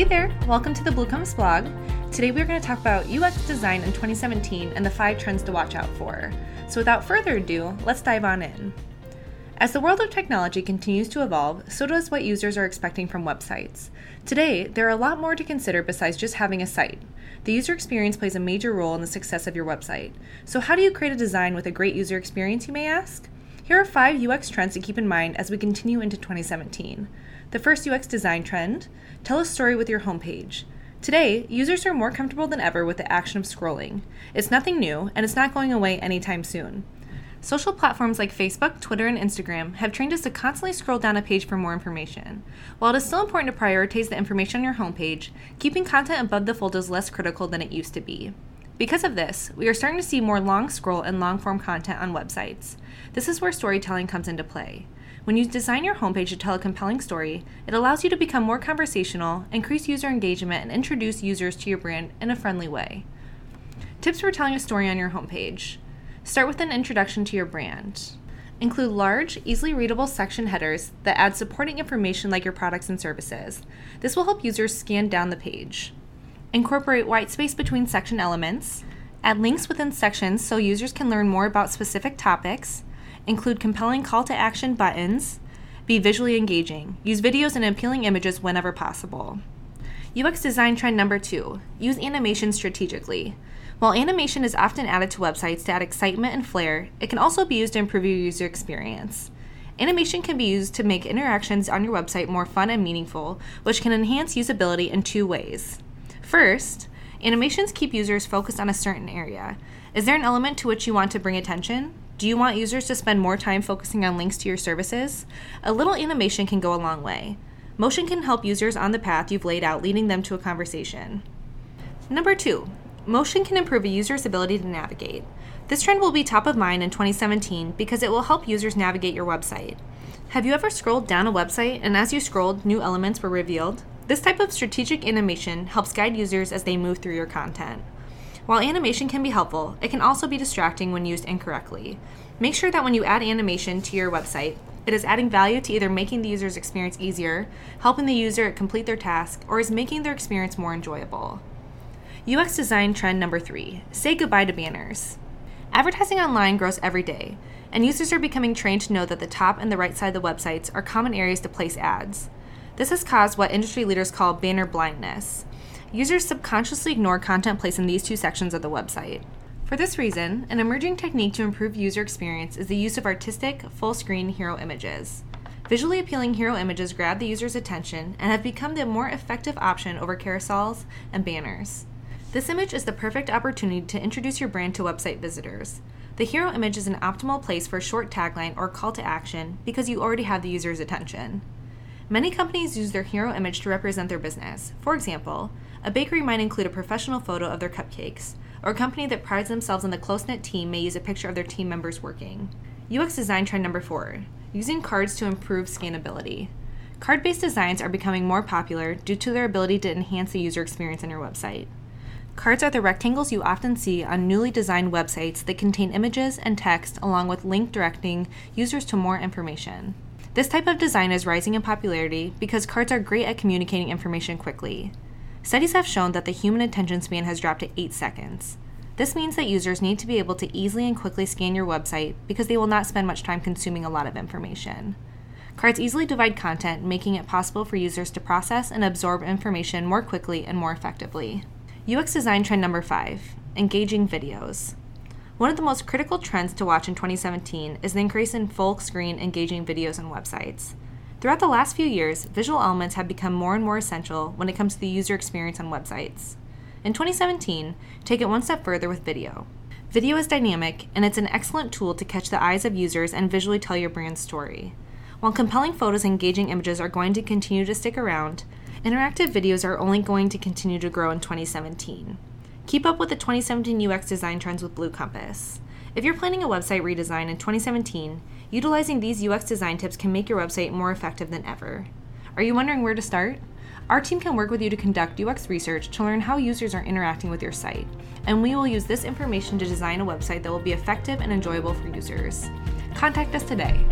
Hey there, welcome to the Blue Compass blog. Today we're going to talk about UX design in 2017 and the five trends to watch out for. So without further ado, let's dive on in. As the world of technology continues to evolve, so does what users are expecting from websites. Today, there are a lot more to consider besides just having a site. The user experience plays a major role in the success of your website. So, how do you create a design with a great user experience, you may ask? Here are five UX trends to keep in mind as we continue into 2017. The first UX design trend tell a story with your homepage. Today, users are more comfortable than ever with the action of scrolling. It's nothing new, and it's not going away anytime soon. Social platforms like Facebook, Twitter, and Instagram have trained us to constantly scroll down a page for more information. While it is still important to prioritize the information on your homepage, keeping content above the fold is less critical than it used to be. Because of this, we are starting to see more long scroll and long form content on websites. This is where storytelling comes into play. When you design your homepage to tell a compelling story, it allows you to become more conversational, increase user engagement, and introduce users to your brand in a friendly way. Tips for telling a story on your homepage. Start with an introduction to your brand. Include large, easily readable section headers that add supporting information like your products and services. This will help users scan down the page. Incorporate white space between section elements. Add links within sections so users can learn more about specific topics. Include compelling call to action buttons. Be visually engaging. Use videos and appealing images whenever possible. UX design trend number two use animation strategically. While animation is often added to websites to add excitement and flair, it can also be used to improve your user experience. Animation can be used to make interactions on your website more fun and meaningful, which can enhance usability in two ways. First, animations keep users focused on a certain area. Is there an element to which you want to bring attention? Do you want users to spend more time focusing on links to your services? A little animation can go a long way. Motion can help users on the path you've laid out, leading them to a conversation. Number two, Motion can improve a user's ability to navigate. This trend will be top of mind in 2017 because it will help users navigate your website. Have you ever scrolled down a website and as you scrolled, new elements were revealed? This type of strategic animation helps guide users as they move through your content. While animation can be helpful, it can also be distracting when used incorrectly. Make sure that when you add animation to your website, it is adding value to either making the user's experience easier, helping the user complete their task, or is making their experience more enjoyable. UX design trend number three say goodbye to banners. Advertising online grows every day, and users are becoming trained to know that the top and the right side of the websites are common areas to place ads. This has caused what industry leaders call banner blindness. Users subconsciously ignore content placed in these two sections of the website. For this reason, an emerging technique to improve user experience is the use of artistic, full screen hero images. Visually appealing hero images grab the user's attention and have become the more effective option over carousels and banners. This image is the perfect opportunity to introduce your brand to website visitors. The hero image is an optimal place for a short tagline or call to action because you already have the user's attention. Many companies use their hero image to represent their business. For example, a bakery might include a professional photo of their cupcakes, or a company that prides themselves on the close knit team may use a picture of their team members working. UX design trend number four using cards to improve scannability. Card based designs are becoming more popular due to their ability to enhance the user experience on your website. Cards are the rectangles you often see on newly designed websites that contain images and text along with link directing users to more information. This type of design is rising in popularity because cards are great at communicating information quickly. Studies have shown that the human attention span has dropped to 8 seconds. This means that users need to be able to easily and quickly scan your website because they will not spend much time consuming a lot of information. Cards easily divide content, making it possible for users to process and absorb information more quickly and more effectively. UX design trend number five engaging videos. One of the most critical trends to watch in 2017 is the increase in full screen engaging videos on websites. Throughout the last few years, visual elements have become more and more essential when it comes to the user experience on websites. In 2017, take it one step further with video. Video is dynamic, and it's an excellent tool to catch the eyes of users and visually tell your brand's story. While compelling photos and engaging images are going to continue to stick around, Interactive videos are only going to continue to grow in 2017. Keep up with the 2017 UX design trends with Blue Compass. If you're planning a website redesign in 2017, utilizing these UX design tips can make your website more effective than ever. Are you wondering where to start? Our team can work with you to conduct UX research to learn how users are interacting with your site, and we will use this information to design a website that will be effective and enjoyable for users. Contact us today